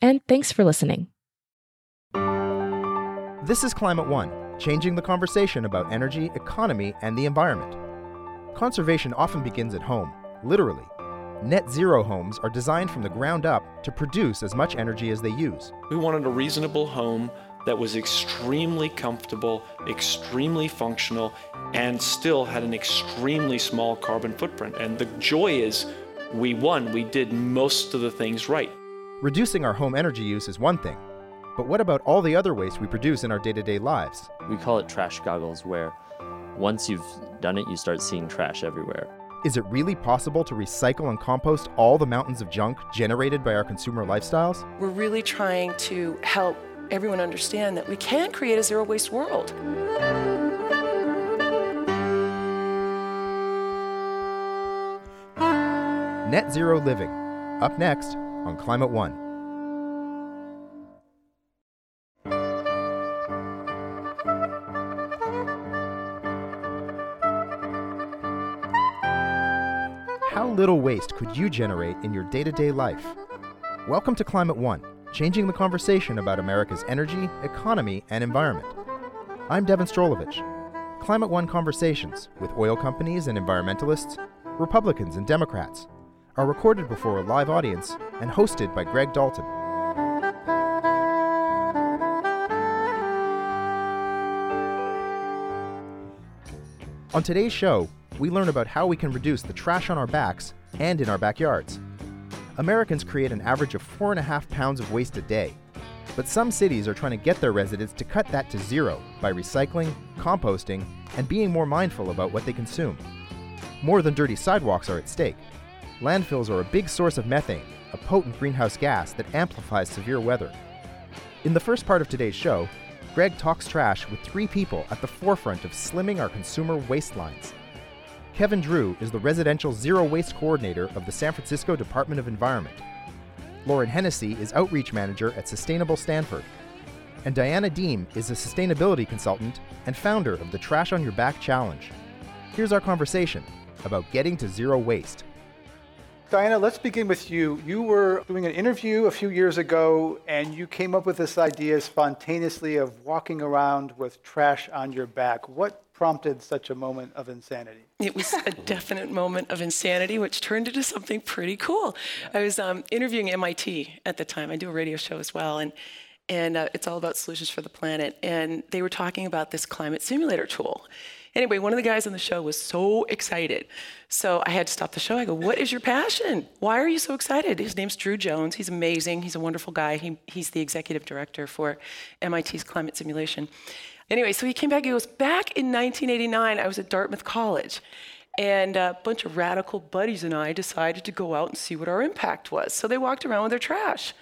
and thanks for listening. This is Climate One, changing the conversation about energy, economy, and the environment. Conservation often begins at home, literally. Net zero homes are designed from the ground up to produce as much energy as they use. We wanted a reasonable home that was extremely comfortable, extremely functional, and still had an extremely small carbon footprint. And the joy is we won. We did most of the things right. Reducing our home energy use is one thing, but what about all the other waste we produce in our day to day lives? We call it trash goggles, where once you've done it, you start seeing trash everywhere. Is it really possible to recycle and compost all the mountains of junk generated by our consumer lifestyles? We're really trying to help everyone understand that we can create a zero waste world. Net Zero Living, up next on Climate One. How little waste could you generate in your day to day life? Welcome to Climate One, changing the conversation about America's energy, economy, and environment. I'm Devin Strolovich. Climate One conversations with oil companies and environmentalists, Republicans and Democrats, are recorded before a live audience and hosted by Greg Dalton. On today's show, we learn about how we can reduce the trash on our backs and in our backyards. Americans create an average of four and a half pounds of waste a day, but some cities are trying to get their residents to cut that to zero by recycling, composting, and being more mindful about what they consume. More than dirty sidewalks are at stake. Landfills are a big source of methane, a potent greenhouse gas that amplifies severe weather. In the first part of today's show, Greg talks trash with three people at the forefront of slimming our consumer waste lines. Kevin Drew is the residential zero waste coordinator of the San Francisco Department of Environment. Lauren Hennessy is outreach manager at Sustainable Stanford. And Diana Dehm is a sustainability consultant and founder of the Trash on Your Back Challenge. Here's our conversation about getting to zero waste. Diana, let's begin with you. You were doing an interview a few years ago, and you came up with this idea spontaneously of walking around with trash on your back. What prompted such a moment of insanity? It was a definite moment of insanity, which turned into something pretty cool. I was um, interviewing MIT at the time. I do a radio show as well, and and uh, it's all about solutions for the planet. And they were talking about this climate simulator tool. Anyway, one of the guys on the show was so excited. So I had to stop the show. I go, What is your passion? Why are you so excited? His name's Drew Jones. He's amazing. He's a wonderful guy. He, he's the executive director for MIT's climate simulation. Anyway, so he came back. He goes, Back in 1989, I was at Dartmouth College. And a bunch of radical buddies and I decided to go out and see what our impact was. So they walked around with their trash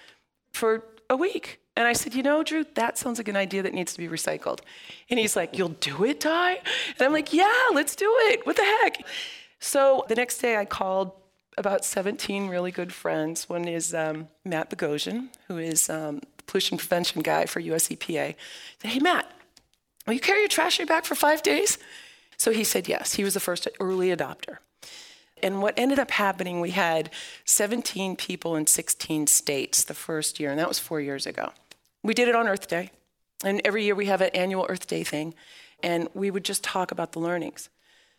for a week. And I said, you know, Drew, that sounds like an idea that needs to be recycled. And he's like, you'll do it, Ty? And I'm like, yeah, let's do it. What the heck? So the next day I called about 17 really good friends. One is um, Matt Bogoshian, who is um, the pollution prevention guy for US EPA. Said, hey, Matt, will you carry your trash in your back for five days? So he said yes. He was the first early adopter. And what ended up happening, we had 17 people in 16 states the first year, and that was four years ago. We did it on Earth Day. And every year we have an annual Earth Day thing. And we would just talk about the learnings.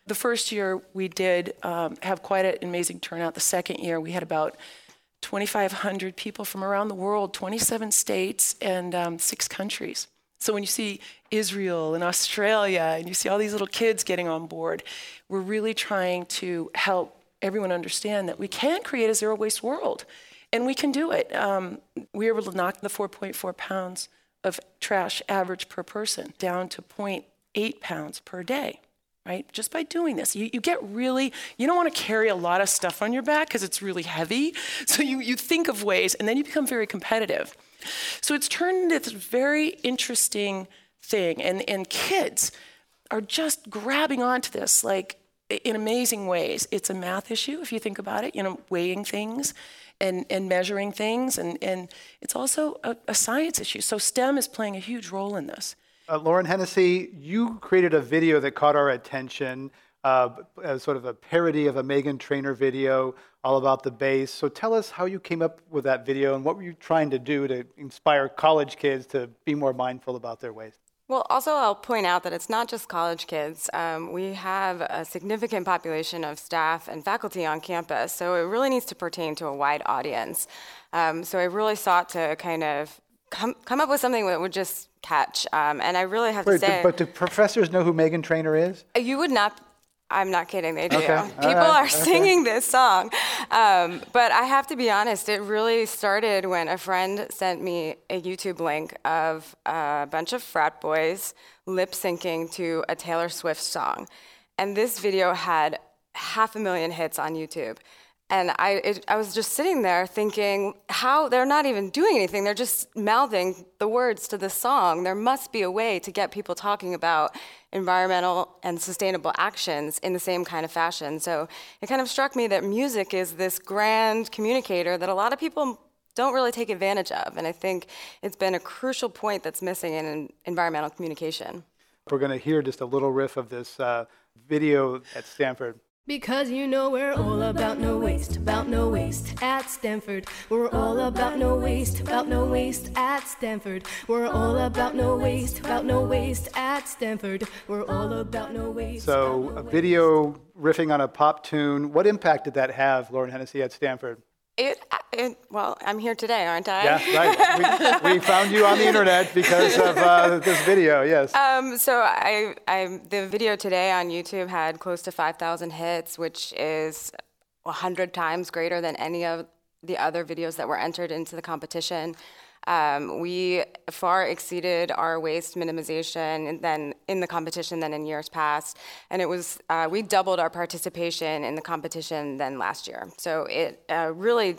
The first year we did um, have quite an amazing turnout. The second year we had about 2,500 people from around the world, 27 states, and um, six countries. So when you see Israel and Australia and you see all these little kids getting on board, we're really trying to help everyone understand that we can create a zero waste world and we can do it. Um, we were able to knock the 4.4 pounds of trash average per person down to 0.8 pounds per day right? Just by doing this, you, you get really, you don't want to carry a lot of stuff on your back because it's really heavy. So you, you think of ways and then you become very competitive. So it's turned into this very interesting thing. And, and kids are just grabbing onto this like in amazing ways. It's a math issue if you think about it, you know, weighing things and, and measuring things. And, and it's also a, a science issue. So STEM is playing a huge role in this. Uh, Lauren Hennessy, you created a video that caught our attention, uh, as sort of a parody of a Meghan Trainor video all about the bass. So tell us how you came up with that video and what were you trying to do to inspire college kids to be more mindful about their waste? Well, also, I'll point out that it's not just college kids. Um, we have a significant population of staff and faculty on campus, so it really needs to pertain to a wide audience. Um, so I really sought to kind of come, come up with something that would just catch. Um, and I really have Wait, to say, but do professors know who Meghan Trainor is? you would not. I'm not kidding. They do. Okay, People right, are okay. singing this song, um, but I have to be honest. It really started when a friend sent me a YouTube link of a bunch of frat boys lip syncing to a Taylor Swift song, and this video had half a million hits on YouTube. And I, it, I was just sitting there thinking, how they're not even doing anything. They're just mouthing the words to the song. There must be a way to get people talking about environmental and sustainable actions in the same kind of fashion. So it kind of struck me that music is this grand communicator that a lot of people don't really take advantage of. And I think it's been a crucial point that's missing in environmental communication. We're going to hear just a little riff of this uh, video at Stanford. Because you know we're all about no waste, about no waste at Stanford. We're all about no waste, about no waste at Stanford. We're all about no waste, about no waste at Stanford. We're all about no waste. So, a video riffing on a pop tune. What impact did that have, Lauren Hennessy, at Stanford? It, it, well, I'm here today, aren't I? Yeah, right. We, we found you on the internet because of uh, this video, yes. Um, so I, I, the video today on YouTube had close to 5,000 hits, which is 100 times greater than any of the other videos that were entered into the competition. Um, we far exceeded our waste minimization than in the competition than in years past, and it was uh, we doubled our participation in the competition than last year. So it uh, really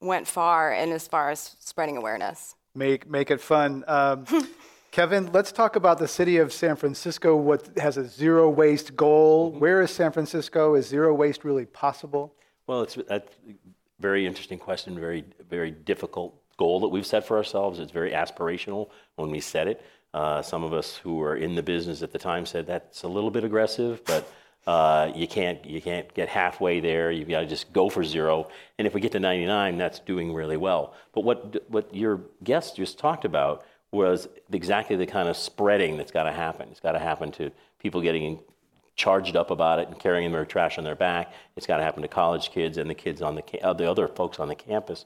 went far in as far as spreading awareness. Make, make it fun. Um, Kevin, let's talk about the city of San Francisco, what has a zero waste goal. Where is San Francisco? Is zero waste really possible? Well, it's that's a very interesting question, very very difficult goal that we've set for ourselves. It's very aspirational when we set it. Uh, some of us who were in the business at the time said that's a little bit aggressive, but uh, you can't you can't get halfway there. You've got to just go for zero. And if we get to 99, that's doing really well. But what what your guest just talked about was exactly the kind of spreading that's got to happen. It's got to happen to people getting charged up about it and carrying their trash on their back. It's got to happen to college kids and the kids on the uh, the other folks on the campus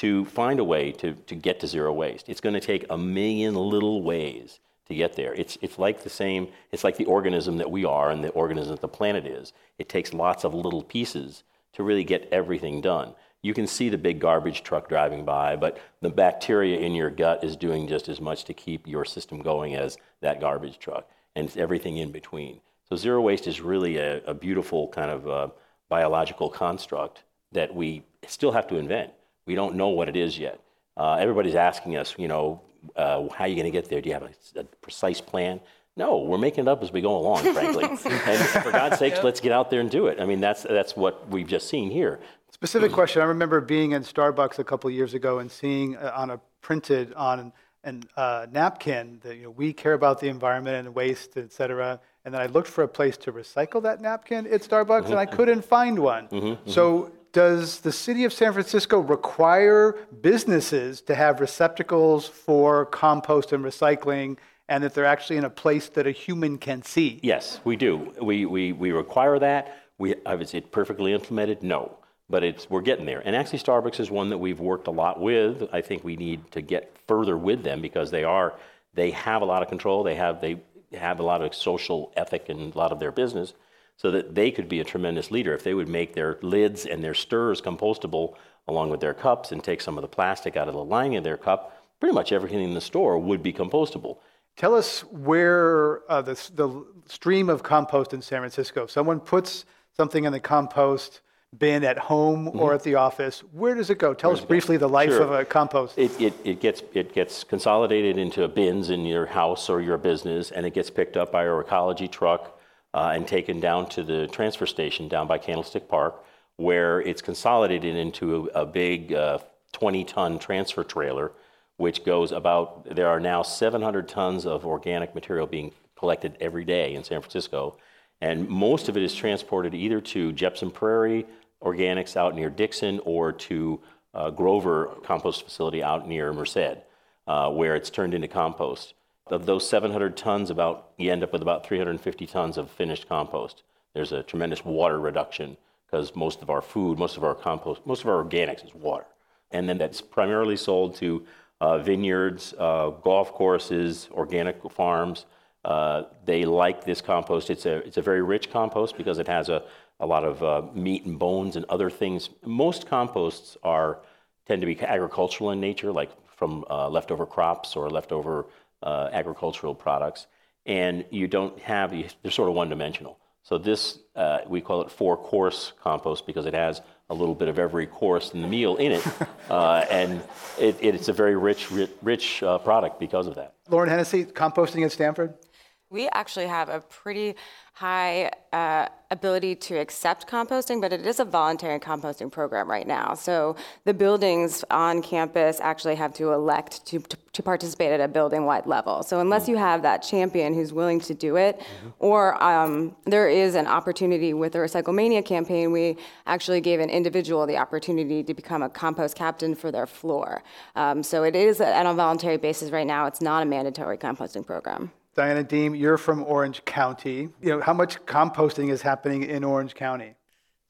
to find a way to, to get to zero waste. It's going to take a million little ways to get there. It's, it's like the same, it's like the organism that we are and the organism that the planet is. It takes lots of little pieces to really get everything done. You can see the big garbage truck driving by, but the bacteria in your gut is doing just as much to keep your system going as that garbage truck, and it's everything in between. So, zero waste is really a, a beautiful kind of uh, biological construct that we still have to invent. We don't know what it is yet. Uh, everybody's asking us, you know, uh, how are you going to get there? Do you have a, a, precise plan? No, we're making it up as we go along, frankly. and for God's sakes, yep. let's get out there and do it. I mean, that's, that's what we've just seen here. Specific question. I remember being in Starbucks a couple years ago and seeing uh, on a printed on an uh, napkin that you know, we care about the environment and waste, et cetera. And then I looked for a place to recycle that napkin at Starbucks, mm-hmm. and I couldn't find one. Mm-hmm, mm-hmm. Does the city of San Francisco require businesses to have receptacles for compost and recycling and that they're actually in a place that a human can see? Yes, we do. We, we, we require that. We, is it perfectly implemented? No. But it's, we're getting there. And actually, Starbucks is one that we've worked a lot with. I think we need to get further with them because they are they have a lot of control. They have they have a lot of social ethic in a lot of their business, so that they could be a tremendous leader if they would make their lids and their stirrers compostable along with their cups and take some of the plastic out of the lining of their cup. Pretty much everything in the store would be compostable. Tell us where uh, the, the stream of compost in San Francisco. If someone puts something in the compost bin at home mm-hmm. or at the office, where does it go? Tell us briefly the life sure. of a compost. It, it, it, gets, it gets consolidated into bins in your house or your business, and it gets picked up by a ecology truck uh, and taken down to the transfer station down by Candlestick Park, where it's consolidated into a, a big 20 uh, ton transfer trailer, which goes about, there are now 700 tons of organic material being collected every day in San Francisco. And most of it is transported either to Jepson Prairie Organics out near Dixon or to uh, Grover Compost Facility out near Merced, uh, where it's turned into compost. Of those 700 tons, about you end up with about 350 tons of finished compost. There's a tremendous water reduction because most of our food, most of our compost, most of our organics is water. And then that's primarily sold to uh, vineyards, uh, golf courses, organic farms. Uh, they like this compost. It's a, it's a very rich compost because it has a, a lot of uh, meat and bones and other things. Most composts are tend to be agricultural in nature, like from uh, leftover crops or leftover agricultural products. And you don't have, they're sort of one dimensional. So this, uh, we call it four course compost because it has a little bit of every course in the meal in it. Uh, and it, it's a very rich, rich, rich uh, product because of that. Lauren Hennessy, composting at Stanford? We actually have a pretty high uh, ability to accept composting, but it is a voluntary composting program right now. So the buildings on campus actually have to elect to, to, to participate at a building wide level. So unless you have that champion who's willing to do it, mm-hmm. or um, there is an opportunity with the Recyclemania campaign, we actually gave an individual the opportunity to become a compost captain for their floor. Um, so it is on a voluntary basis right now. It's not a mandatory composting program. Diana Dehm, you're from Orange County. You know, how much composting is happening in Orange County?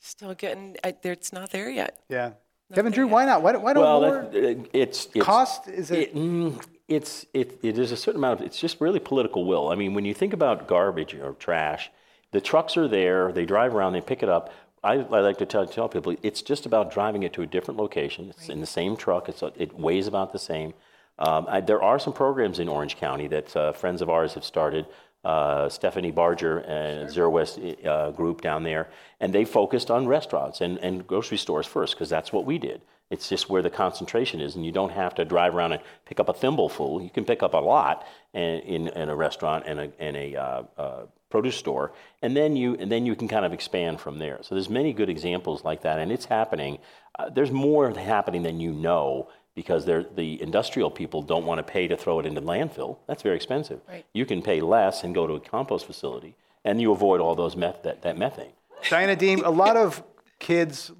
Still getting, I, it's not there yet. Yeah. Not Kevin Drew, yet. why not? Why, why don't well, more? That, it's, it's, cost? Is it? it mm, it's it, it is a certain amount of it's just really political will. I mean, when you think about garbage or trash, the trucks are there, they drive around, they pick it up. I, I like to tell, tell people it's just about driving it to a different location. It's right. in the same truck. It's it weighs about the same. Um, I, there are some programs in Orange County that uh, friends of ours have started. Uh, Stephanie Barger and sure. Zero Waste uh, group down there, and they focused on restaurants and, and grocery stores first because that's what we did. It's just where the concentration is, and you don't have to drive around and pick up a thimbleful. You can pick up a lot in, in, in a restaurant and a, and a uh, uh, produce store, and then you and then you can kind of expand from there. So there's many good examples like that, and it's happening. Uh, there's more happening than you know because the industrial people don't want to pay to throw it into landfill. That's very expensive. Right. You can pay less and go to a compost facility, and you avoid all those meth- that, that methane. Diana Dehm, a lot of kids,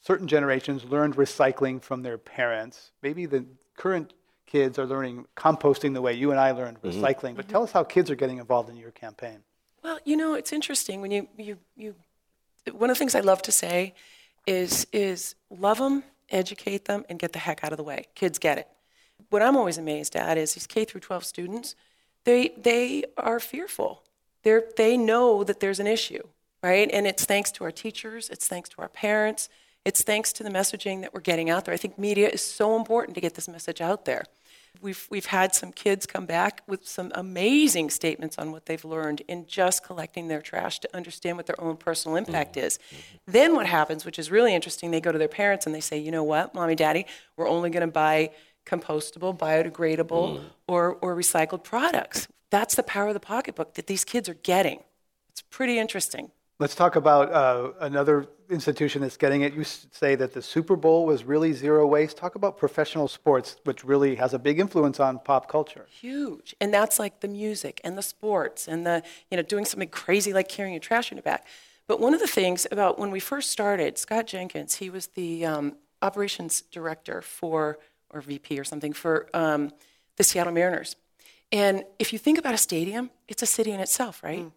certain generations, learned recycling from their parents. Maybe the current kids are learning composting the way you and I learned mm-hmm. recycling. Mm-hmm. But tell us how kids are getting involved in your campaign. Well, you know, it's interesting when you, you, you one of the things I love to say is, is love them educate them, and get the heck out of the way. Kids get it. What I'm always amazed at is these K through 12 students, they, they are fearful. They're, they know that there's an issue, right? And it's thanks to our teachers, it's thanks to our parents, it's thanks to the messaging that we're getting out there. I think media is so important to get this message out there. We've, we've had some kids come back with some amazing statements on what they've learned in just collecting their trash to understand what their own personal impact mm-hmm. is. Then what happens, which is really interesting, they go to their parents and they say, you know what, mommy, daddy, we're only going to buy compostable, biodegradable, mm. or, or recycled products. That's the power of the pocketbook that these kids are getting. It's pretty interesting. Let's talk about uh, another institution that's getting it. You say that the Super Bowl was really zero waste. Talk about professional sports, which really has a big influence on pop culture. Huge, and that's like the music and the sports and the you know doing something crazy like carrying your trash in your back. But one of the things about when we first started, Scott Jenkins, he was the um, operations director for or VP or something for um, the Seattle Mariners. And if you think about a stadium, it's a city in itself, right? Mm.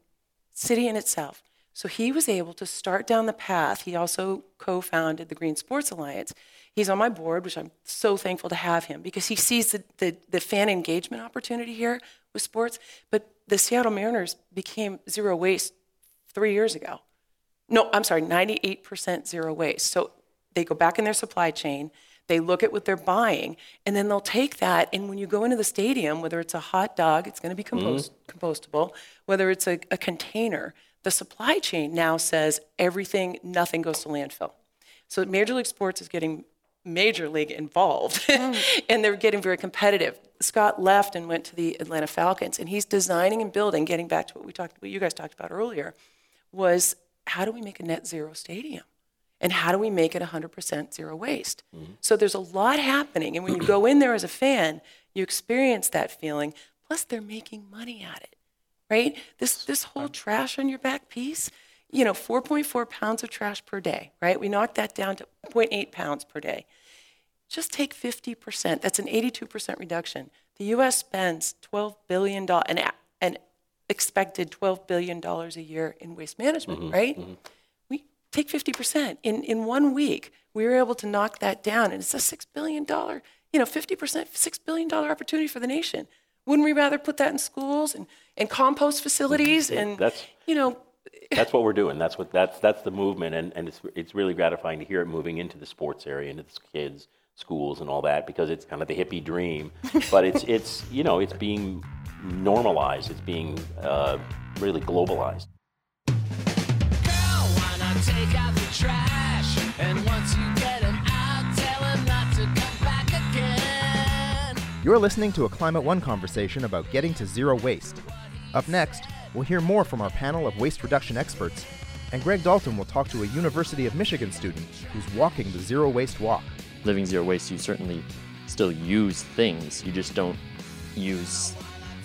City in itself. So he was able to start down the path. He also co founded the Green Sports Alliance. He's on my board, which I'm so thankful to have him because he sees the, the, the fan engagement opportunity here with sports. But the Seattle Mariners became zero waste three years ago. No, I'm sorry, 98% zero waste. So they go back in their supply chain, they look at what they're buying, and then they'll take that. And when you go into the stadium, whether it's a hot dog, it's going to be mm-hmm. compost, compostable, whether it's a, a container, the supply chain now says everything, nothing goes to landfill. So Major League Sports is getting major league involved mm. and they're getting very competitive. Scott left and went to the Atlanta Falcons and he's designing and building, getting back to what we talked what you guys talked about earlier, was how do we make a net zero stadium? And how do we make it 100% zero waste? Mm-hmm. So there's a lot happening. And when you go in there as a fan, you experience that feeling. Plus, they're making money at it, right? This, this whole trash on your back piece, you know, 4.4 pounds of trash per day, right? We knocked that down to 0.8 pounds per day. Just take 50%. That's an 82% reduction. The U.S. spends $12 billion, an, an expected $12 billion a year in waste management, mm-hmm. right? Mm-hmm. We take 50%. In, in one week, we were able to knock that down, and it's a $6 billion, you know, 50%, $6 billion opportunity for the nation. Wouldn't we rather put that in schools and, and compost facilities and, That's- you know, That's what we're doing. That's what that's that's the movement, and, and it's it's really gratifying to hear it moving into the sports area, into the kids, schools, and all that because it's kind of the hippie dream. But it's it's you know it's being normalized. It's being uh, really globalized. Why You're listening to a Climate One conversation about getting to zero waste. Up next, we'll hear more from our panel of waste reduction experts, and Greg Dalton will talk to a University of Michigan student who's walking the zero waste walk. Living zero waste, you certainly still use things. You just don't use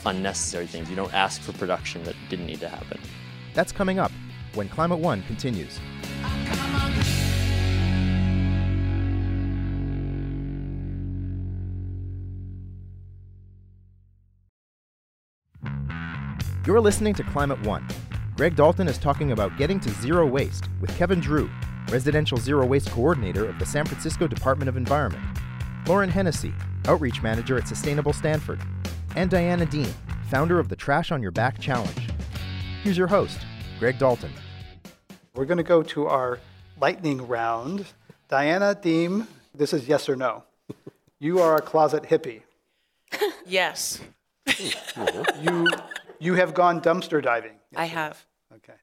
unnecessary things. You don't ask for production that didn't need to happen. That's coming up when Climate One continues. You're listening to Climate One. Greg Dalton is talking about getting to zero waste with Kevin Drew, Residential Zero Waste Coordinator of the San Francisco Department of Environment, Lauren Hennessy, Outreach Manager at Sustainable Stanford, and Diana Dehm, founder of the Trash on Your Back Challenge. Here's your host, Greg Dalton. We're going to go to our lightning round. Diana Dehm, this is yes or no. You are a closet hippie. yes, You, you have gone dumpster diving. I have. Okay.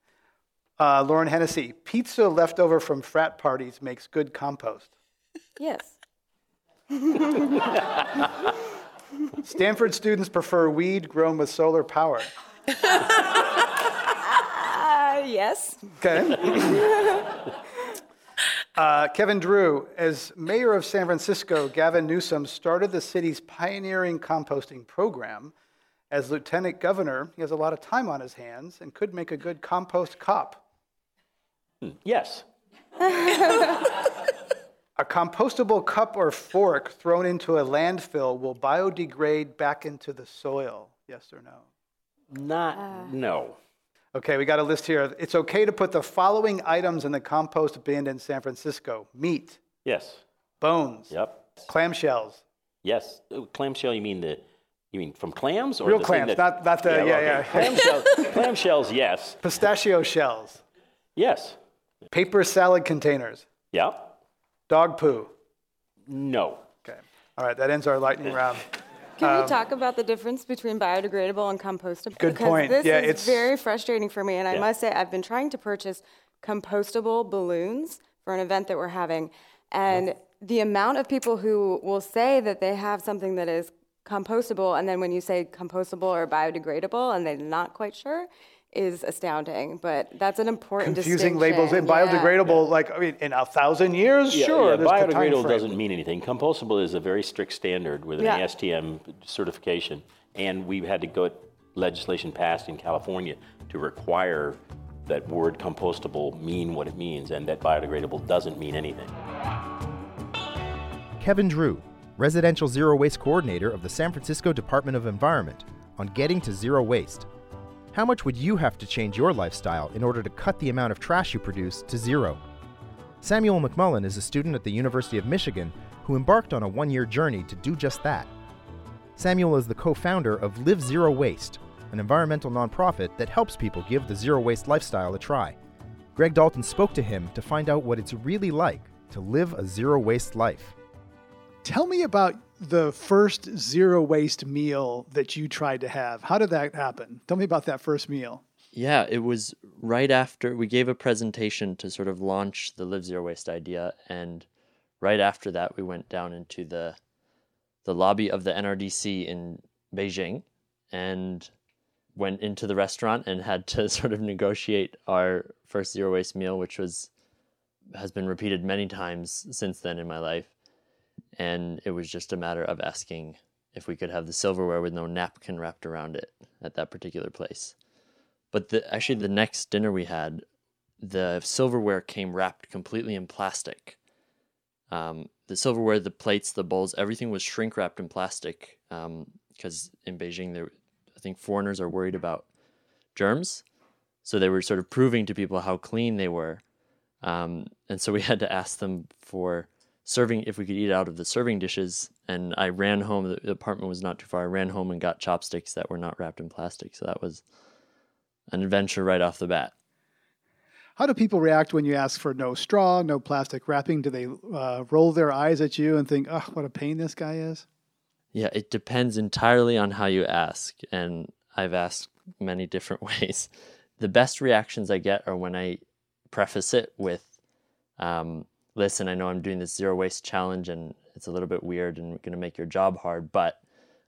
Uh, Lauren Hennessy, pizza left over from frat parties makes good compost. Yes. Stanford students prefer weed grown with solar power. Uh, yes. Okay. uh, Kevin Drew, as mayor of San Francisco, Gavin Newsom started the city's pioneering composting program. As lieutenant governor, he has a lot of time on his hands and could make a good compost cop. Yes. A compostable cup or fork thrown into a landfill will biodegrade back into the soil. Yes or no? Not no. Okay, we got a list here. It's okay to put the following items in the compost bin in San Francisco meat, Yes. bones, Yep. clamshells, Yes. Uh, Clamshell. You mean the you mean from clams or Real the clams, that- not- not the- yeah, okay. yeah. Clamshell, clamshells. Yes. pistachio shells, Yes. paper salad containers, Yeah. dog poo. No. Okay. All right, that ends our lightning round. Can we um, talk about the difference between biodegradable and compostable? Good because point. This Yeah, is it's- very frustrating for me, and I Yeah. must say I've been trying to purchase compostable balloons for an event that we're having, and the amount of people who will say that they have something that is compostable, and then when you say compostable or biodegradable, and they're not quite sure, is astounding. But that's an important Confusing labels. And distinction. Yeah. biodegradable, like, I mean, in a thousand years? Yeah, sure. yeah, there's the time biodegradable doesn't mean anything. Compostable is a very strict standard with an Yeah. ASTM certification, and we had to go legislation passed in California to require that word compostable mean what it means, and that biodegradable doesn't mean anything. Kevin Drew, Residential Zero Waste Coordinator of the San Francisco Department of Environment, on getting to zero waste. How much would you have to change your lifestyle in order to cut the amount of trash you produce to zero? Samuel McMullen is a student at the University of Michigan who embarked on a one year journey to do just that. Samuel is the co founder of Live Zero Waste, an environmental nonprofit that helps people give the zero waste lifestyle a try. Greg Dalton spoke to him to find out what it's really like to live a zero waste life. Tell me about the first zero waste meal that you tried to have. How did that happen? Tell me about that first meal. Yeah, it was right after we gave a presentation to sort of launch the Live Zero Waste idea, and right after that, we went down into the the lobby of the NRDC in Beijing, and went into the restaurant and had to sort of negotiate our first zero waste meal, which was has been repeated many times since then in my life, and it was just a matter of asking if we could have the silverware with no napkin wrapped around it at that particular place. But the, actually, the next dinner we had, the silverware came wrapped completely in plastic. Um, the silverware, the plates, the bowls, everything was shrink wrapped in plastic. Because in Beijing, there, I think foreigners are worried about germs, so they were sort of proving to people how clean they were. Um, and so we had to ask them for serving if we could eat out of the serving dishes. And I ran home. The apartment was not too far. I ran home and got chopsticks that were not wrapped in plastic. So that was an adventure right off the bat. How do people react when you ask for no straw, no plastic wrapping? Do they uh, roll their eyes at you and think, oh, what a pain this guy is? Yeah, it depends entirely on how you ask. And I've asked many different ways. The best reactions I get are when I preface it with, um, listen, I know I'm doing this zero waste challenge and it's a little bit weird and going to make your job hard, but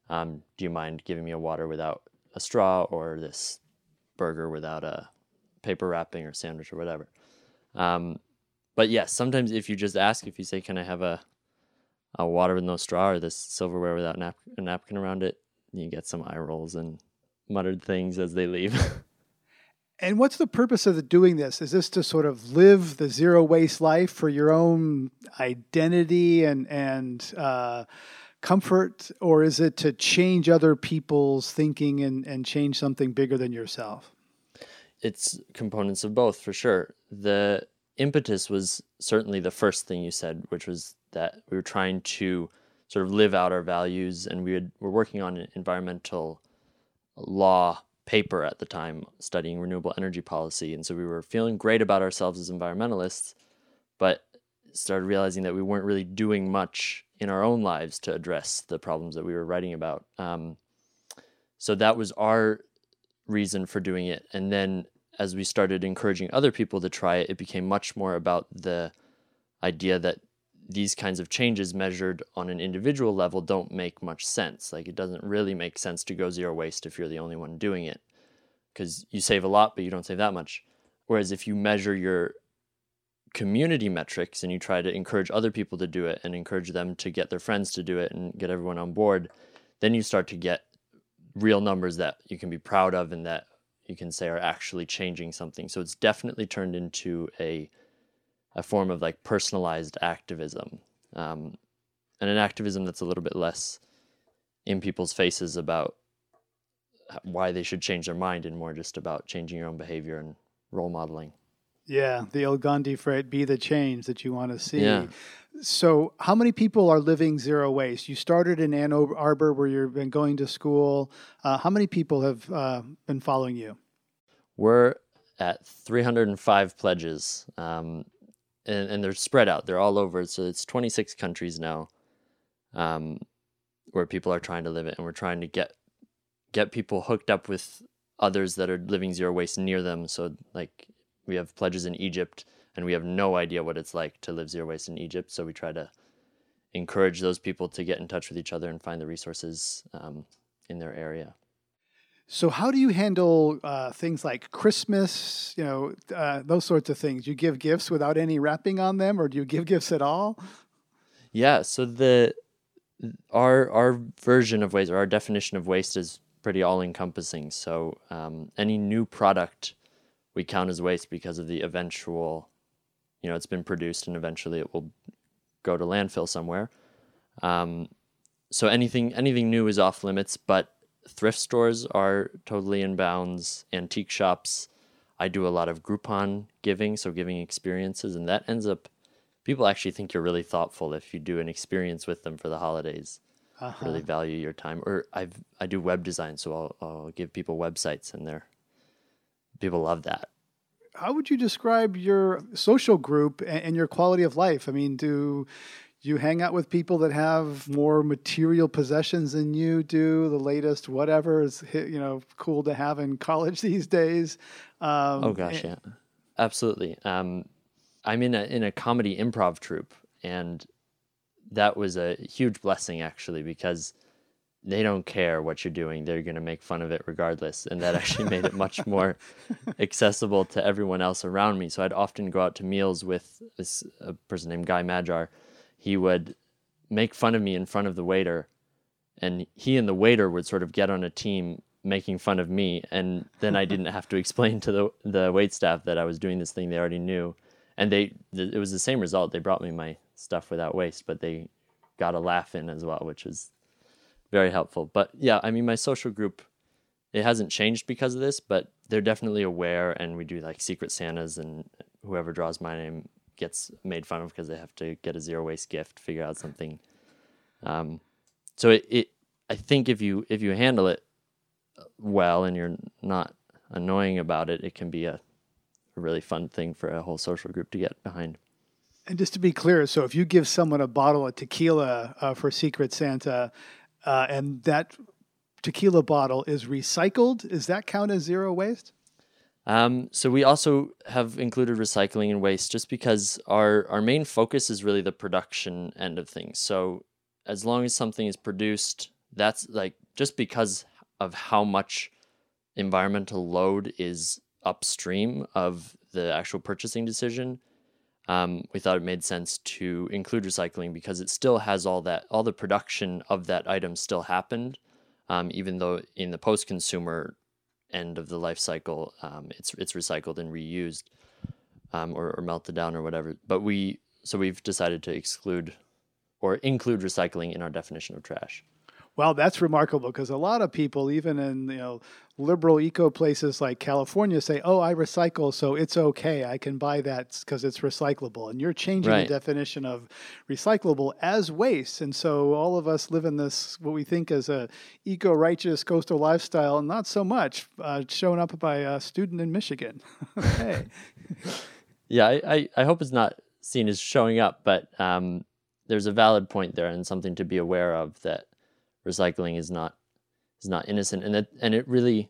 um, do you mind giving me a water without a straw or this burger without a paper wrapping or sandwich or whatever? Um, but yes, sometimes if you just ask, if you say, "Can I have a a water with no straw or this silverware without nap- a napkin around it?" you get some eye rolls and muttered things as they leave. And what's the purpose of the doing this? Is this to sort of live the zero waste life for your own identity and and uh, comfort, or is it to change other people's thinking and, and change something bigger than yourself? it's components of both for sure. The impetus was certainly the first thing you said, which was that we were trying to sort of live out our values, and we had, were working on an environmental law paper at the time, studying renewable energy policy, and so we were feeling great about ourselves as environmentalists, but started realizing that we weren't really doing much in our own lives to address the problems that we were writing about. Um, so that was our reason for doing it. And then as we started encouraging other people to try it, it became much more about the idea that these kinds of changes measured on an individual level don't make much sense. Like it doesn't really make sense to go zero waste if you're the only one doing it because you save a lot, but you don't save that much. Whereas if you measure your community metrics and you try to encourage other people to do it and encourage them to get their friends to do it and get everyone on board, then you start to get real numbers that you can be proud of and that you can say are actually changing something. So it's definitely turned into a a form of like personalized activism, um, and an activism that's a little bit less in people's faces about why they should change their mind and more just about changing your own behavior and role modeling. Yeah, the old Gandhi phrase, be the change that you want to see. Yeah. So, how many people are living zero waste? You started in Ann Arbor where you've been going to school. Uh, how many people have uh, been following you? We're at 305 pledges, um, and, and they're spread out. They're all over. So it's 26 countries now um, where people are trying to live it, and we're trying to get get people hooked up with others that are living zero waste near them. So, like, we have pledges in Egypt, and we have no idea what it's like to live zero waste in Egypt. So we try to encourage those people to get in touch with each other and find the resources um, in their area. So, how do you handle uh, things like Christmas? You know, uh, those sorts of things. You give gifts without any wrapping on them, or do you give gifts at all? Yeah. So the our our version of waste or our definition of waste is pretty all encompassing. So um, any new product we count as waste because of the eventual, you know, it's been produced and eventually it will go to landfill somewhere. Um, so anything anything new is off limits, but thrift stores are totally in bounds, antique shops. I do a lot of Groupon giving, so giving experiences, and that ends up people actually think you're really thoughtful if you do an experience with them for the holidays. Uh-huh. Really value your time. Or I've I do web design, so I'll, I'll give people websites, and they're people love that. How would you describe your social group and, and your quality of life? I mean, do you hang out with people that have more material possessions than you do? The latest whatever is you know cool to have in college these days. Um, Oh gosh, yeah, absolutely. Um, I'm in a in a comedy improv troupe, and that was a huge blessing actually because they don't care what you're doing; they're going to make fun of it regardless, and that actually made it much more accessible to everyone else around me. So I'd often go out to meals with this a person named Guy Madjar. He would make fun of me in front of the waiter, and he and the waiter would sort of get on a team making fun of me and then I didn't have to explain to the the wait staff that I was doing this thing they already knew. And they th- it was the same result. They brought me my stuff without waste but they got a laugh in as well which was very helpful. But yeah I mean my social group it hasn't changed because of this but they're definitely aware and we do like secret santas and whoever draws my name gets made fun of because they have to get a zero waste gift figure out something um, so it, it i think if you if you handle it well and you're not annoying about it, it can be a, a really fun thing for a whole social group to get behind. And just to be clear, so if you give someone a bottle of tequila uh, for Secret Santa, uh, and that tequila bottle is recycled, is that count as zero waste? Um, so we also have included recycling and waste just because our, our main focus is really the production end of things. So as long as something is produced, that's like just because of how much environmental load is upstream of the actual purchasing decision, um, we thought it made sense to include recycling because it still has all that, all the production of that item still happened, um, even though in the post-consumer end of the life cycle, um, it's it's recycled and reused, um, or, or melted down or whatever. But we so we've decided to exclude or include recycling in our definition of trash. Well, that's remarkable because a lot of people, even in you know liberal eco places like California, say, "Oh, I recycle, so it's okay. I can buy that because it's recyclable." And you're changing Right. the definition of recyclable as waste, and so all of us live in this what we think is a eco-righteous coastal lifestyle, and not so much. Uh, shown up by a student in Michigan. okay. Yeah, I, I, I hope it's not seen as showing up, but um, there's a valid point there and something to be aware of that recycling is not is not innocent, and that and it really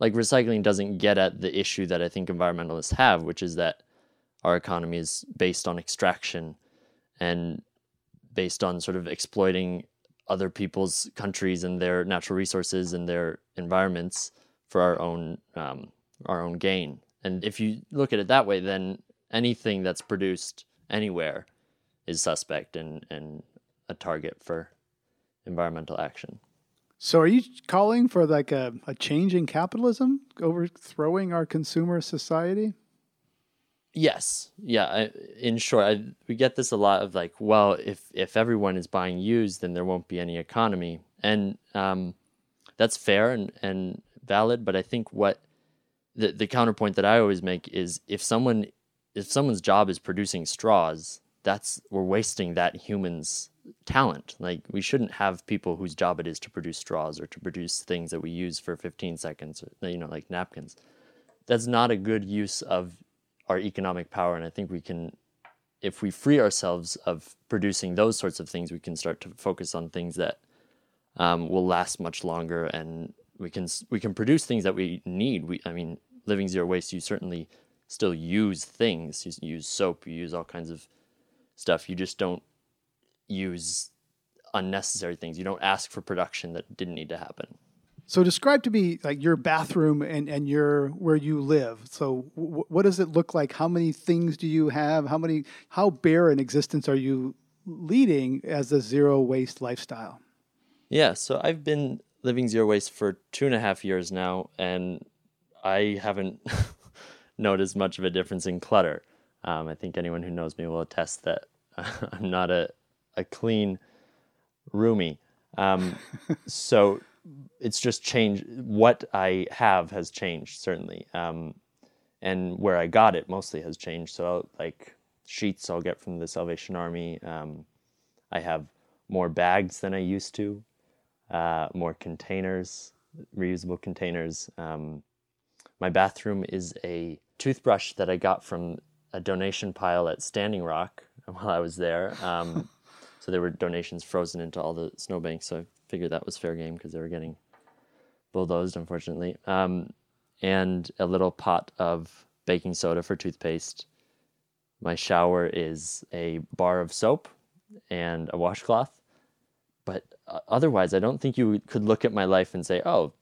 like recycling doesn't get at the issue that I think environmentalists have, which is that our economy is based on extraction and based on sort of exploiting other people's countries and their natural resources and their environments for our own um, our own gain. And if you look at it that way, then anything that's produced anywhere is suspect and, and a target for environmental action. So, are you calling for like a, a change in capitalism, overthrowing our consumer society? Yes, yeah. I, in short, I, we get this a lot of like, well, if if everyone is buying used, then there won't be any economy, and um, that's fair and and valid. But I think what the the counterpoint that I always make is if someone if someone's job is producing straws, that's we're wasting that human's talent. Like we shouldn't have people whose job it is to produce straws or to produce things that we use for 15 seconds, or, you know, like napkins. That's not a good use of our economic power. And I think we can, if we free ourselves of producing those sorts of things, we can start to focus on things that um, will last much longer, and we can we can produce things that we need. We, I mean, living zero waste, you certainly still use things. You use soap, you use all kinds of stuff. You just don't use unnecessary things. You don't ask for production that didn't need to happen. So describe to me like your bathroom and, and your where you live. So w- what does it look like? How many things do you have? How many how bare an existence are you leading as a zero waste lifestyle? Yeah, so I've been living zero waste for two and a half years now, and I haven't noticed much of a difference in clutter. Um, I think anyone who knows me will attest that I'm not a, a clean roomie. Um, so it's just changed. What I have has changed certainly, um, and where I got it mostly has changed. So like sheets I'll get from the Salvation Army. Um, I have more bags than I used to, uh, more containers, reusable containers. Um, my bathroom is a toothbrush that I got from a donation pile at Standing Rock while I was there. Um, so there were donations frozen into all the snowbanks. So I figured that was fair game because they were getting bulldozed, unfortunately. Um, and a little pot of baking soda for toothpaste. My shower is a bar of soap and a washcloth. But uh, otherwise, I don't think you could look at my life and say, "Oh,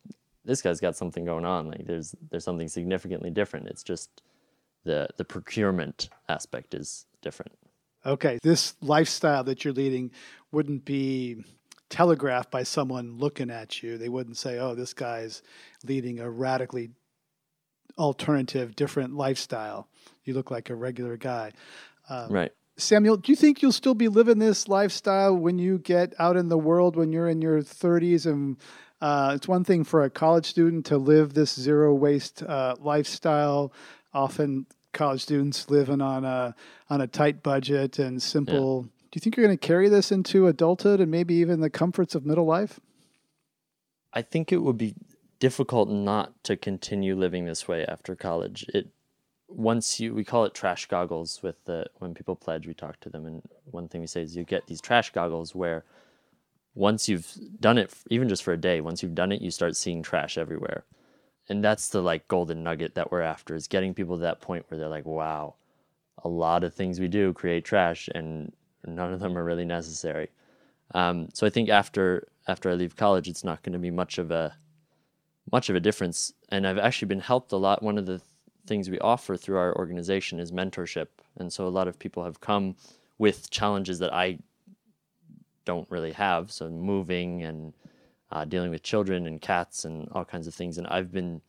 this guy's got something going on." Like there's there's something significantly different. It's just the the procurement aspect is different. Okay, this lifestyle that you're leading wouldn't be telegraphed by someone looking at you. They wouldn't say, "Oh, this guy's leading a radically alternative, different lifestyle." You look like a regular guy. Um, Right. Samuel, do you think you'll still be living this lifestyle when you get out in the world when you're in your 30s? And uh, it's one thing for a college student to live this zero waste uh, lifestyle. Often, college students living on a on a tight budget and simple. Do you think you're going to carry this into adulthood and maybe even the comforts of middle life? I think it would be difficult not to continue living this way after college. It once you we call it trash goggles with the when people pledge we talk to them and one thing we say is you get these trash goggles where once you've done it even just for a day once you've done it you start seeing trash everywhere and that's the like golden nugget that we're after is getting people to that point where they're like wow a lot of things we do create trash and none of them are really necessary. Um, so i think after after i leave college it's not going to be much of a much of a difference. And i've actually been helped a lot. One of the things we offer through our organization is mentorship. And so a lot of people have come with challenges that i don't really have. So moving and uh, dealing with children and cats and all kinds of things and i've been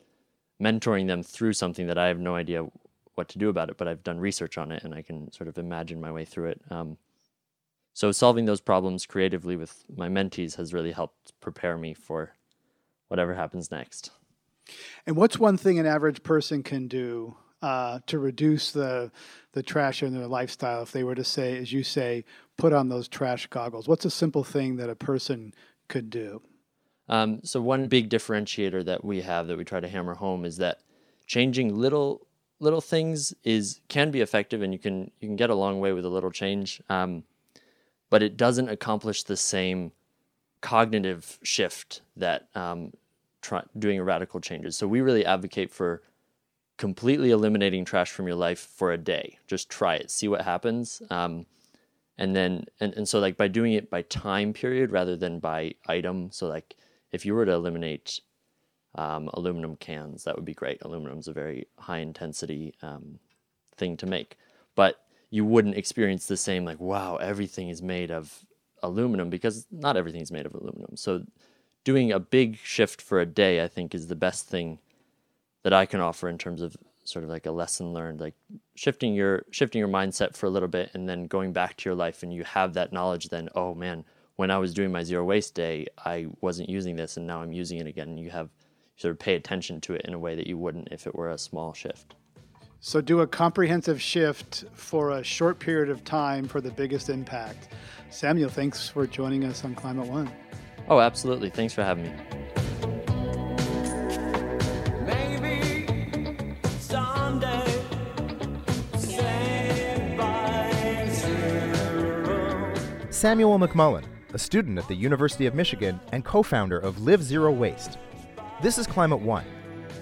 mentoring them through something that i have no idea what to do about it but i've done research on it and i can sort of imagine my way through it um, so solving those problems creatively with my mentees has really helped prepare me for whatever happens next And what's one thing an average person can do uh, to reduce the the trash in their lifestyle? If they were to say, as you say, put on those trash goggles, what's a simple thing that a person could do? Um, so one big differentiator that we have that we try to hammer home is that changing little little things is can be effective, and you can you can get a long way with a little change. Um, but it doesn't accomplish the same cognitive shift that um, try, doing radical changes. So we really advocate for completely eliminating trash from your life for a day. Just try it, see what happens. Um, and then and, and so like by doing it by time period rather than by item. So like if you were to eliminate um, aluminum cans, that would be great. Aluminum is a very high intensity um, thing to make, but you wouldn't experience the same like wow everything is made of aluminum because not everything is made of aluminum. So doing a big shift for a day, I think, is the best thing that I can offer in terms of sort of like a lesson learned, like shifting your shifting your mindset for a little bit and then going back to your life and you have that knowledge then, oh man, when I was doing my zero waste day, I wasn't using this and now I'm using it again. You have you sort of pay attention to it in a way that you wouldn't if it were a small shift. So do a comprehensive shift for a short period of time for the biggest impact. Samuel, thanks for joining us on Climate One. Oh, absolutely. Thanks for having me. Maybe someday, saved by zero. Samuel McMullen, a student at the University of Michigan and co founder of Live Zero Waste. This is Climate One.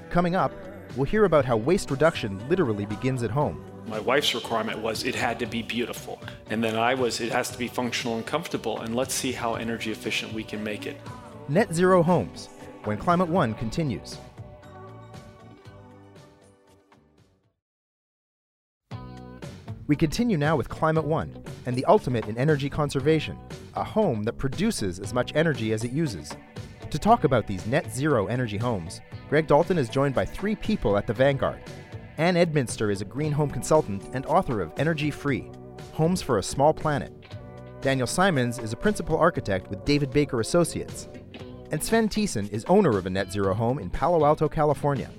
Coming up, we'll hear about how waste reduction literally begins at home. My wife's requirement was it had to be beautiful. And then I was, it has to be functional and comfortable. And let's see how energy efficient we can make it. Net Zero Homes, when Climate One continues. We continue now with Climate One and the ultimate in energy conservation, a home that produces as much energy as it uses. To talk about these net zero energy homes, Greg Dalton is joined by three people at the Vanguard. Ann Edminster is a green home consultant and author of Energy Free Homes for a Small Planet. Daniel Simons is a principal architect with David Baker Associates. And Sven Thesen is owner of a net zero home in Palo Alto, California.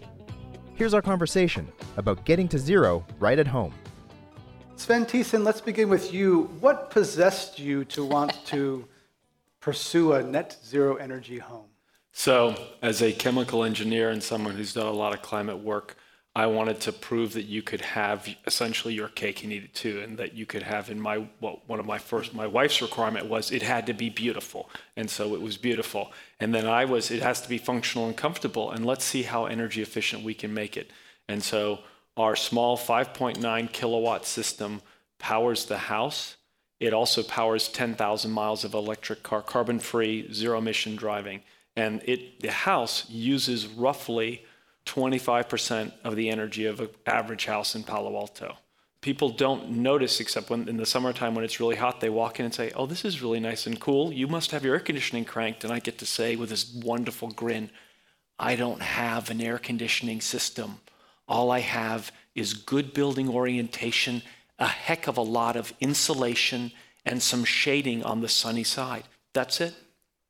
Here's our conversation about getting to zero right at home. Sven Thesen, let's begin with you. What possessed you to want to pursue a net zero energy home? So, as a chemical engineer and someone who's done a lot of climate work, I wanted to prove that you could have essentially your cake and eat it too, and that you could have in my well, one of my first my wife's requirement was it had to be beautiful, and so it was beautiful. And then I was it has to be functional and comfortable, and let's see how energy efficient we can make it. And so our small 5.9 kilowatt system powers the house. It also powers 10,000 miles of electric car, carbon-free, zero-emission driving, and it the house uses roughly 25% of the energy of an average house in Palo Alto. People don't notice except when in the summertime when it's really hot, they walk in and say, Oh, this is really nice and cool. You must have your air conditioning cranked. And I get to say with this wonderful grin, I don't have an air conditioning system. All I have is good building orientation, a heck of a lot of insulation, and some shading on the sunny side. That's it.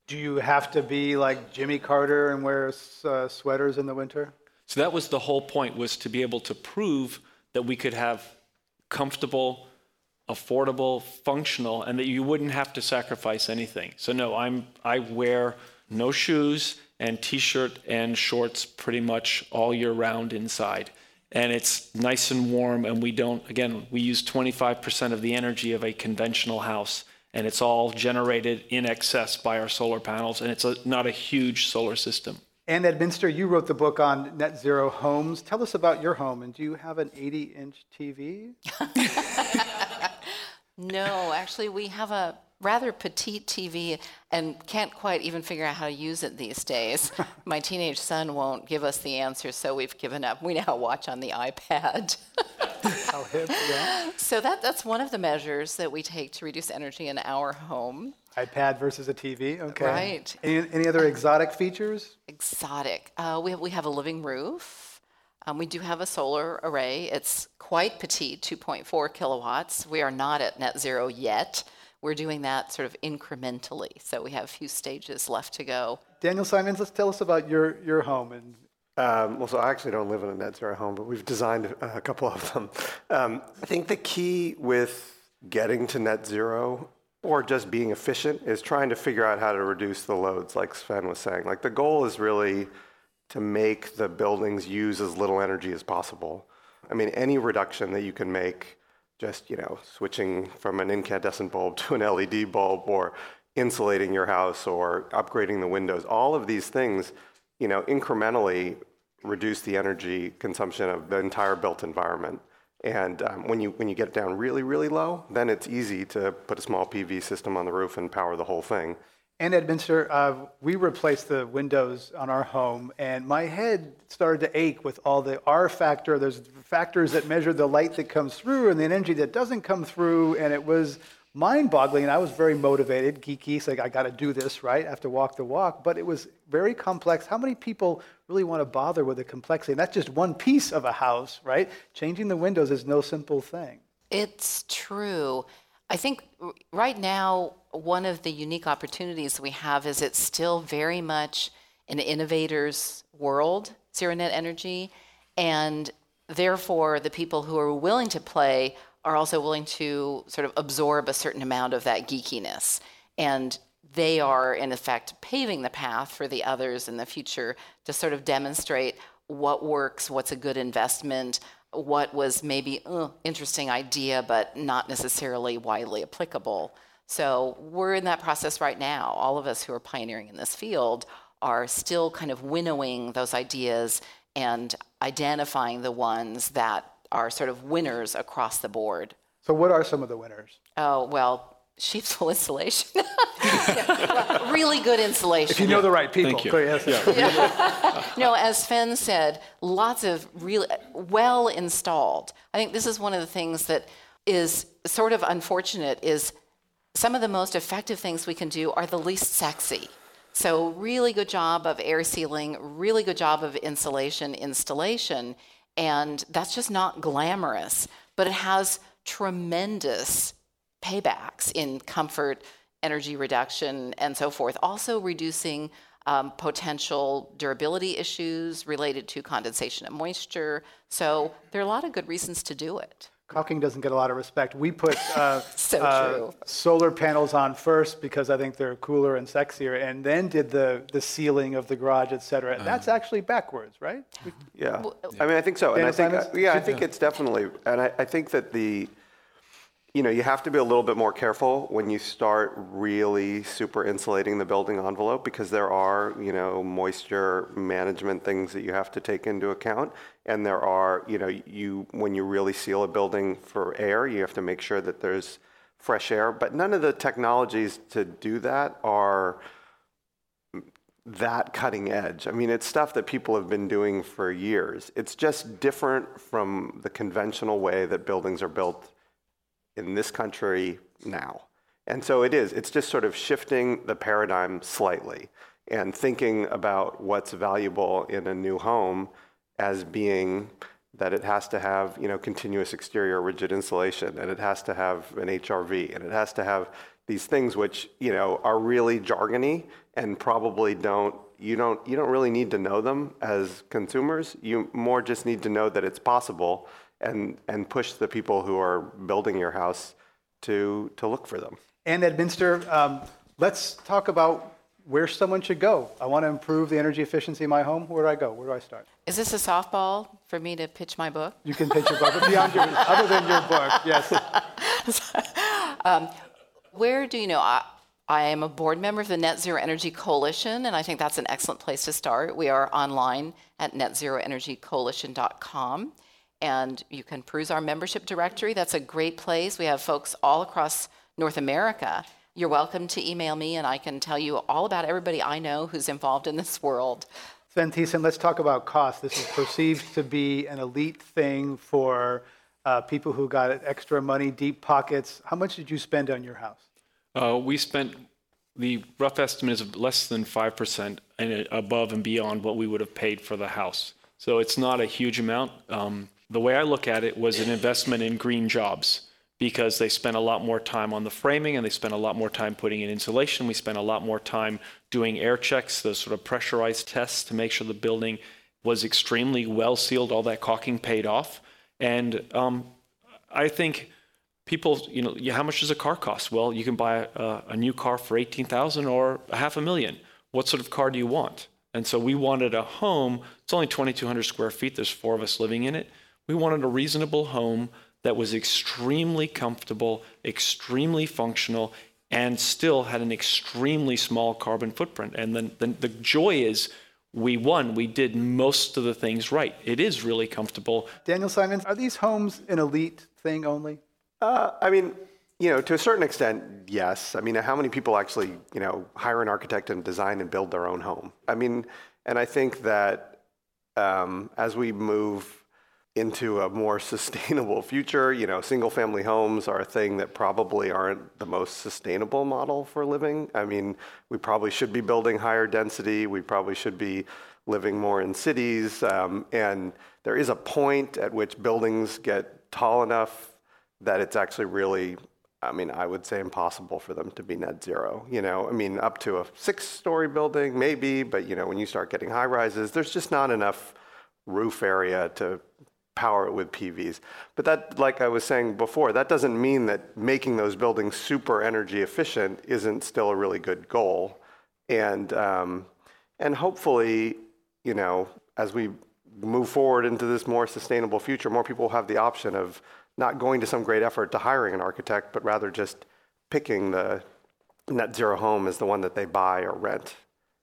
Do you have to be like Jimmy Carter and wear uh, sweaters in the winter? So that was the whole point was to be able to prove that we could have comfortable, affordable, functional, and that you wouldn't have to sacrifice anything. So no, I'm I wear no shoes and t-shirt and shorts pretty much all year round inside. And it's nice and warm and we don't again, we use 25% of the energy of a conventional house and it's all generated in excess by our solar panels and it's a, not a huge solar system. Ann Edminster, you wrote the book on net zero homes. Tell us about your home, and do you have an 80 inch TV? no, actually, we have a rather petite TV and can't quite even figure out how to use it these days. My teenage son won't give us the answer, so we've given up. We now watch on the iPad. how hip, yeah. So that, that's one of the measures that we take to reduce energy in our home iPad versus a TV. Okay. Right. Any, any other exotic features? Exotic. Uh, we, have, we have a living roof. Um, we do have a solar array. It's quite petite, 2.4 kilowatts. We are not at net zero yet. We're doing that sort of incrementally. So we have a few stages left to go. Daniel Simons, let's tell us about your, your home and um, well, so I actually don't live in a net zero home, but we've designed a couple of them. Um, I think the key with getting to net zero or just being efficient is trying to figure out how to reduce the loads, like Sven was saying. Like the goal is really to make the buildings use as little energy as possible. I mean, any reduction that you can make, just you know, switching from an incandescent bulb to an LED bulb, or insulating your house, or upgrading the windows, all of these things, you know, incrementally reduce the energy consumption of the entire built environment. And um, when, you, when you get down really, really low, then it's easy to put a small PV system on the roof and power the whole thing. Ann Edminster, uh, we replaced the windows on our home, and my head started to ache with all the R factor. There's factors that measure the light that comes through and the energy that doesn't come through, and it was mind boggling. And I was very motivated, geeky, so I got to do this, right? I have to walk the walk. But it was very complex. How many people really want to bother with the complexity? And that's just one piece of a house, right? Changing the windows is no simple thing. It's true. I think right now, one of the unique opportunities we have is it's still very much an innovator's world, zero energy. And therefore, the people who are willing to play are also willing to sort of absorb a certain amount of that geekiness. And they are, in effect, paving the path for the others in the future to sort of demonstrate what works, what's a good investment, what was maybe uh, interesting idea but not necessarily widely applicable. So we're in that process right now. All of us who are pioneering in this field are still kind of winnowing those ideas and identifying the ones that are sort of winners across the board. So what are some of the winners? Oh, well, sheep's wool insulation. yeah, really good insulation. If you know the right people. Thank you. Go ahead. Yeah. no, as Sven said, lots of really well installed. I think this is one of the things that is sort of unfortunate is some of the most effective things we can do are the least sexy. So really good job of air sealing, really good job of insulation installation, and that's just not glamorous, but it has tremendous paybacks in comfort, energy reduction, and so forth. Also reducing um, potential durability issues related to condensation and moisture. So there are a lot of good reasons to do it. Caulking doesn't get a lot of respect. We put uh, So uh, solar panels on first because I think they're cooler and sexier, and then did the, the ceiling of the garage, et cetera. That's actually backwards, right? Yeah, I mean, I think so, and I think, uh, yeah, I Should- think it's definitely, and I, I think that the, you know, you have to be a little bit more careful when you start really super insulating the building envelope because there are, you know, moisture management things that you have to take into account, and there are, you know, you when you really seal a building for air, you have to make sure that there's fresh air, but none of the technologies to do that are that cutting edge. I mean, it's stuff that people have been doing for years. It's just different from the conventional way that buildings are built in this country now. And so it is. It's just sort of shifting the paradigm slightly and thinking about what's valuable in a new home as being that it has to have, you know, continuous exterior rigid insulation and it has to have an HRV and it has to have these things which, you know, are really jargony and probably don't you don't you don't really need to know them as consumers. You more just need to know that it's possible and and push the people who are building your house to to look for them. Ann Edminster, um, let's talk about where someone should go. I want to improve the energy efficiency in my home. Where do I go? Where do I start? Is this a softball for me to pitch my book? You can pitch your book, but beyond your, other than your book, yes. um, where do you know? I, I am a board member of the Net Zero Energy Coalition, and I think that's an excellent place to start. We are online at netzeroenergycoalition.com, and you can peruse our membership directory. That's a great place. We have folks all across North America. You're welcome to email me, and I can tell you all about everybody I know who's involved in this world. Sven Thesen, let's talk about cost. This is perceived to be an elite thing for uh, people who got extra money, deep pockets. How much did you spend on your house? Uh, we spent the rough estimate is less than 5% and above and beyond what we would have paid for the house. So it's not a huge amount. Um, the way I look at it was an investment in green jobs because they spent a lot more time on the framing and they spent a lot more time putting in insulation. We spent a lot more time doing air checks, those sort of pressurized tests to make sure the building was extremely well sealed. All that caulking paid off. And um, I think people, you know, how much does a car cost? Well, you can buy a, a new car for 18,000 or a half a million. What sort of car do you want? And so we wanted a home. It's only 2,200 square feet. There's four of us living in it. We wanted a reasonable home that was extremely comfortable, extremely functional, and still had an extremely small carbon footprint. And then, then the joy is we won. We did most of the things right. It is really comfortable. Daniel Simons, are these homes an elite thing only? Uh, I mean, you know, to a certain extent, yes. I mean, how many people actually, you know, hire an architect and design and build their own home? I mean, and I think that um, as we move into a more sustainable future, you know, single family homes are a thing that probably aren't the most sustainable model for living. I mean, we probably should be building higher density. We probably should be living more in cities. Um, and there is a point at which buildings get tall enough that it's actually really, I mean, I would say impossible for them to be net zero. You know, I mean, up to a six story building, maybe, but you know, when you start getting high rises, there's just not enough roof area to power it with PVs. But that, like I was saying before, that doesn't mean that making those buildings super energy efficient isn't still a really good goal. And, um, and hopefully, you know, as we move forward into this more sustainable future, more people will have the option of not going to some great effort to hiring an architect, but rather just picking the net zero home as the one that they buy or rent.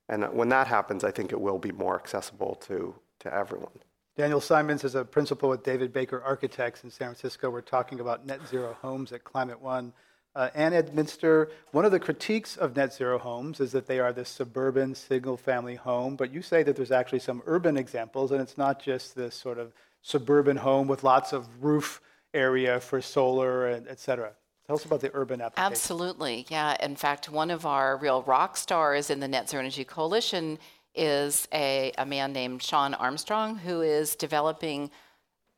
And when that happens, I think it will be more accessible to, to everyone. Daniel Simons is a principal with David Baker Architects in San Francisco. We're talking about net zero homes at Climate One. Uh, Ann Edminster, one of the critiques of net zero homes is that they are this suburban single family home, but you say that there's actually some urban examples, and it's not just this sort of suburban home with lots of roof area for solar and et cetera. Tell us about the urban application. Absolutely, yeah. In fact, one of our real rock stars in the Net Zero Energy Coalition is a, a man named Sean Armstrong who is developing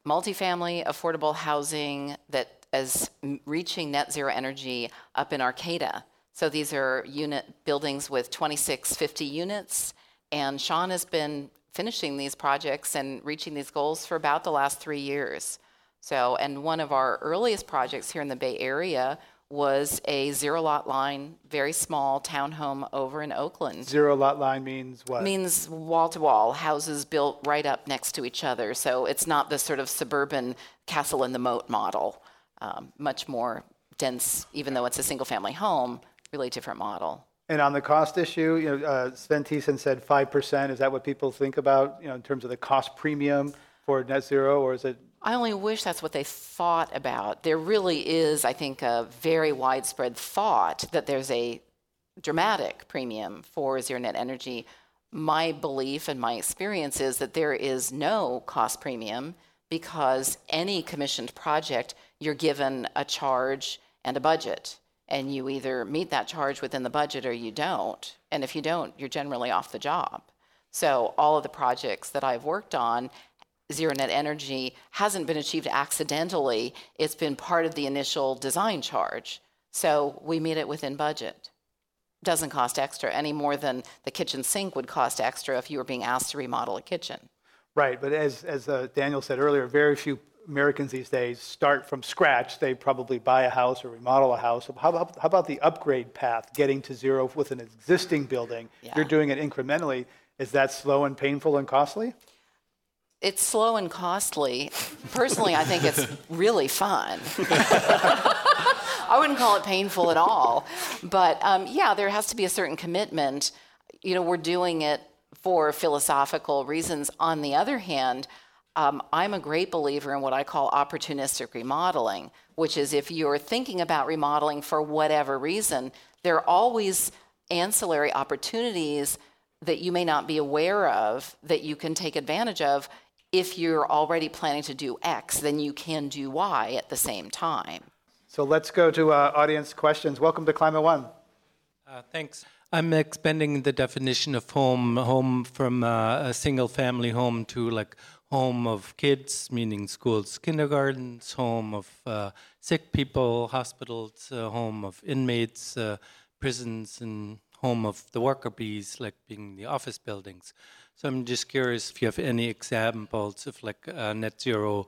multifamily affordable housing that is reaching net zero energy up in Arcata. So these are unit buildings with 26, 50 units. And Sean has been finishing these projects and reaching these goals for about the last three years. So, and one of our earliest projects here in the Bay Area was a zero lot line, very small townhome over in Oakland. Zero lot line means what? Means wall to wall, houses built right up next to each other. So it's not the sort of suburban castle in the moat model. Um, much more dense, even though it's a single family home, really different model. And on the cost issue, you know, uh, Sven Thesen said 5%. Is that what people think about, you know, in terms of the cost premium for net zero, or is it I only wish that's what they thought about. There really is, I think, a very widespread thought that there's a dramatic premium for zero net energy. My belief and my experience is that there is no cost premium because any commissioned project, you're given a charge and a budget. And you either meet that charge within the budget or you don't. And if you don't, you're generally off the job. So all of the projects that I've worked on zero net energy hasn't been achieved accidentally. It's been part of the initial design charge. So we meet it within budget. Doesn't cost extra any more than the kitchen sink would cost extra if you were being asked to remodel a kitchen. Right, but as, as uh, Daniel said earlier, very few Americans these days start from scratch. They probably buy a house or remodel a house. How about, how about the upgrade path, getting to zero with an existing building? Yeah. You're doing it incrementally. Is that slow and painful and costly? It's slow and costly. Personally, I think it's really fun. I wouldn't call it painful at all. But um, yeah, there has to be a certain commitment. You know, we're doing it for philosophical reasons. On the other hand, um, I'm a great believer in what I call opportunistic remodeling, which is if you're thinking about remodeling for whatever reason, there are always ancillary opportunities that you may not be aware of that you can take advantage of. If you're already planning to do X, then you can do Y at the same time. So let's go to uh, audience questions. Welcome to Climate One. Uh, thanks. I'm expanding the definition of home, home from uh, a single family home to like home of kids, meaning schools, kindergartens, home of uh, sick people, hospitals, uh, home of inmates, uh, prisons, and home of the worker bees, like being the office buildings. So I'm just curious if you have any examples of like uh, net zero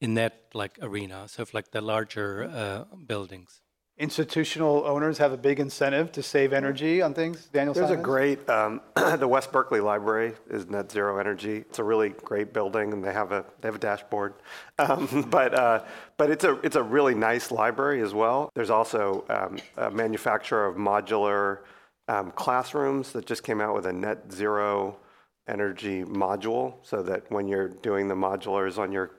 in that like arena, so if like the larger uh, buildings. Institutional owners have a big incentive to save energy on things. Daniel, There's a great, um, the West Berkeley Library is net zero energy. It's a really great building, and they have a they have a dashboard. Um, but uh, but it's a it's a really nice library as well. There's also um, a manufacturer of modular um, classrooms that just came out with a net zero energy module, so that when you're doing the modulars on your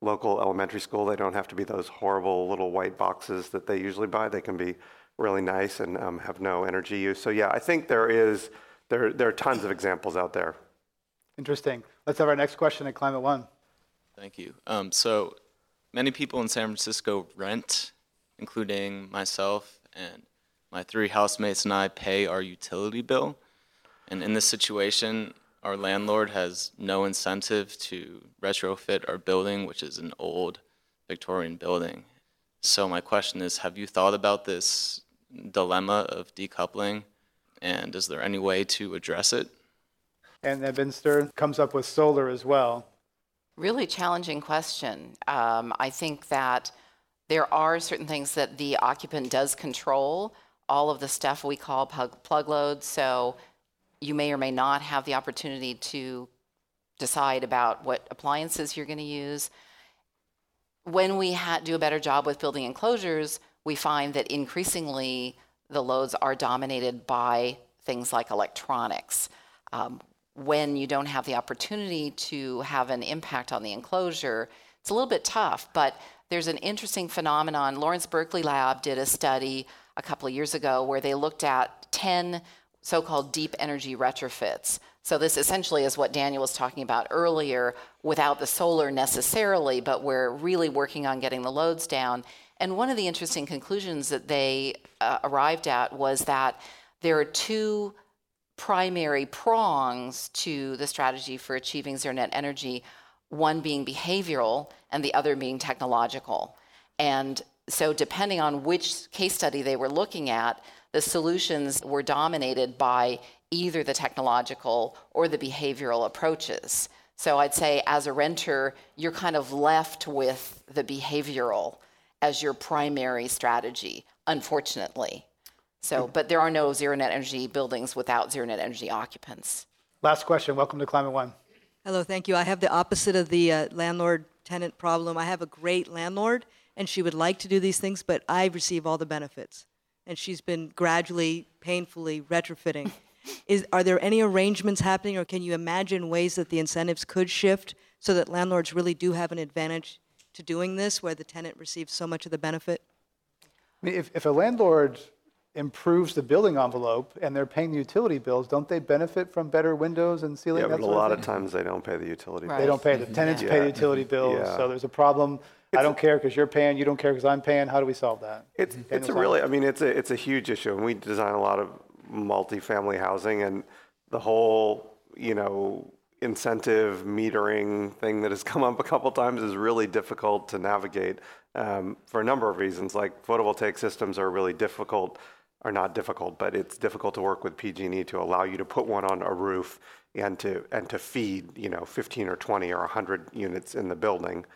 local elementary school, they don't have to be those horrible little white boxes that they usually buy. They can be really nice and um, have no energy use. So yeah, I think there is there there are tons of examples out there. Interesting. Let's have our next question at Climate One. Thank you. Um, so many people in San Francisco rent, including myself and my three housemates and I pay our utility bill. And in this situation, our landlord has no incentive to retrofit our building, which is an old Victorian building. So my question is, have you thought about this dilemma of decoupling? And is there any way to address it? And then Binster comes up with solar as well. Really challenging question. Um, I think that there are certain things that the occupant does control. All of the stuff we call plug, plug loads. So you may or may not have the opportunity to decide about what appliances you're going to use. When we ha- do a better job with building enclosures, we find that increasingly the loads are dominated by things like electronics. Um, when you don't have the opportunity to have an impact on the enclosure, it's a little bit tough, but there's an interesting phenomenon. Lawrence Berkeley Lab did a study a couple of years ago where they looked at 10 so called deep energy retrofits. So, this essentially is what Daniel was talking about earlier without the solar necessarily, but we're really working on getting the loads down. And one of the interesting conclusions that they uh, arrived at was that there are two primary prongs to the strategy for achieving zero net energy one being behavioral and the other being technological. And so, depending on which case study they were looking at, the solutions were dominated by either the technological or the behavioral approaches. So, I'd say as a renter, you're kind of left with the behavioral as your primary strategy, unfortunately. So, but there are no zero net energy buildings without zero net energy occupants. Last question. Welcome to Climate One. Hello, thank you. I have the opposite of the uh, landlord tenant problem. I have a great landlord, and she would like to do these things, but I receive all the benefits. And she's been gradually, painfully retrofitting. Is, are there any arrangements happening, or can you imagine ways that the incentives could shift so that landlords really do have an advantage to doing this, where the tenant receives so much of the benefit? I mean, if, if a landlord improves the building envelope and they're paying the utility bills, don't they benefit from better windows and ceiling? Yeah, but a lot of of times they don't pay the utility bills. They don't pay, the tenants pay the utility bills, Yeah. so there's a problem. I don't care because you're paying, you don't care because I'm paying. How do we solve that? It's, it's a really. I mean, it's a, it's a huge issue, and we design a lot of multifamily housing, and the whole, you know, incentive metering thing that has come up a couple times is really difficult to navigate um, for a number of reasons. Like photovoltaic systems are really difficult, are not difficult, but it's difficult to work with PG&E to allow you to put one on a roof and to and to feed, you know, 15 or 20 or 100 units in the building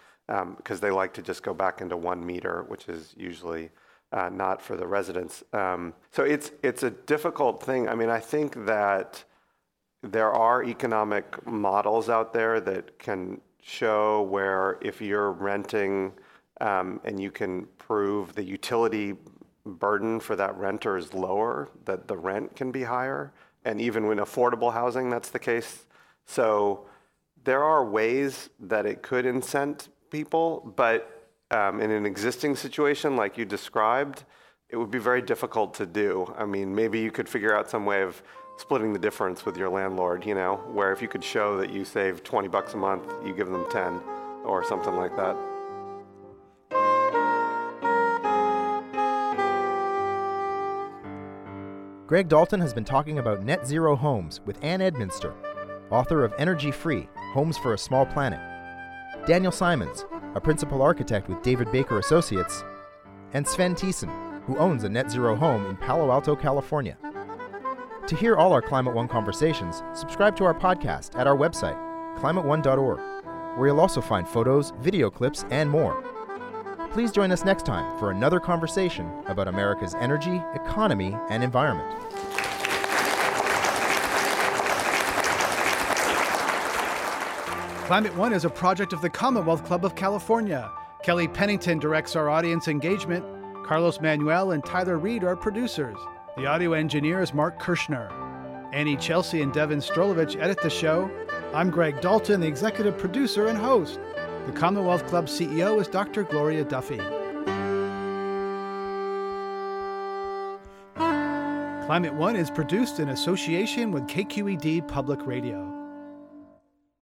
because they like to just go back into one meter, which is usually uh, not for the residents. Um, so it's it's a difficult thing. I mean, I think that there are economic models out there that can show where if you're renting um, and you can prove the utility burden for that renter is lower, that the rent can be higher. And even when affordable housing, that's the case. So there are ways that it could incent people, but um, in an existing situation like you described, it would be very difficult to do. I mean, maybe you could figure out some way of splitting the difference with your landlord, you know, where if you could show that you save 20 bucks a month, you give them 10 or something like that. Greg Dalton has been talking about net zero homes with Ann Edminster, author of Energy Free Homes for a Small Planet, Daniel Simons, a principal architect with David Baker Associates, and Sven Thesen, who owns a net zero home in Palo Alto, California. To hear all our Climate One conversations, subscribe to our podcast at our website, climateone.org, where you'll also find photos, video clips, and more. Please join us next time for another conversation about America's energy, economy, and environment. Climate One is a project of the Commonwealth Club of California. Kelly Pennington directs our audience engagement. Carlos Manuel and Tyler Reed are producers. The audio engineer is Mark Kirschner. Anny Celsi and Devon Strolovitch edit the show. I'm Greg Dalton, the executive producer and host. The Commonwealth Club CEO is Dr. Gloria Duffy. Climate One is produced in association with KQED Public Radio.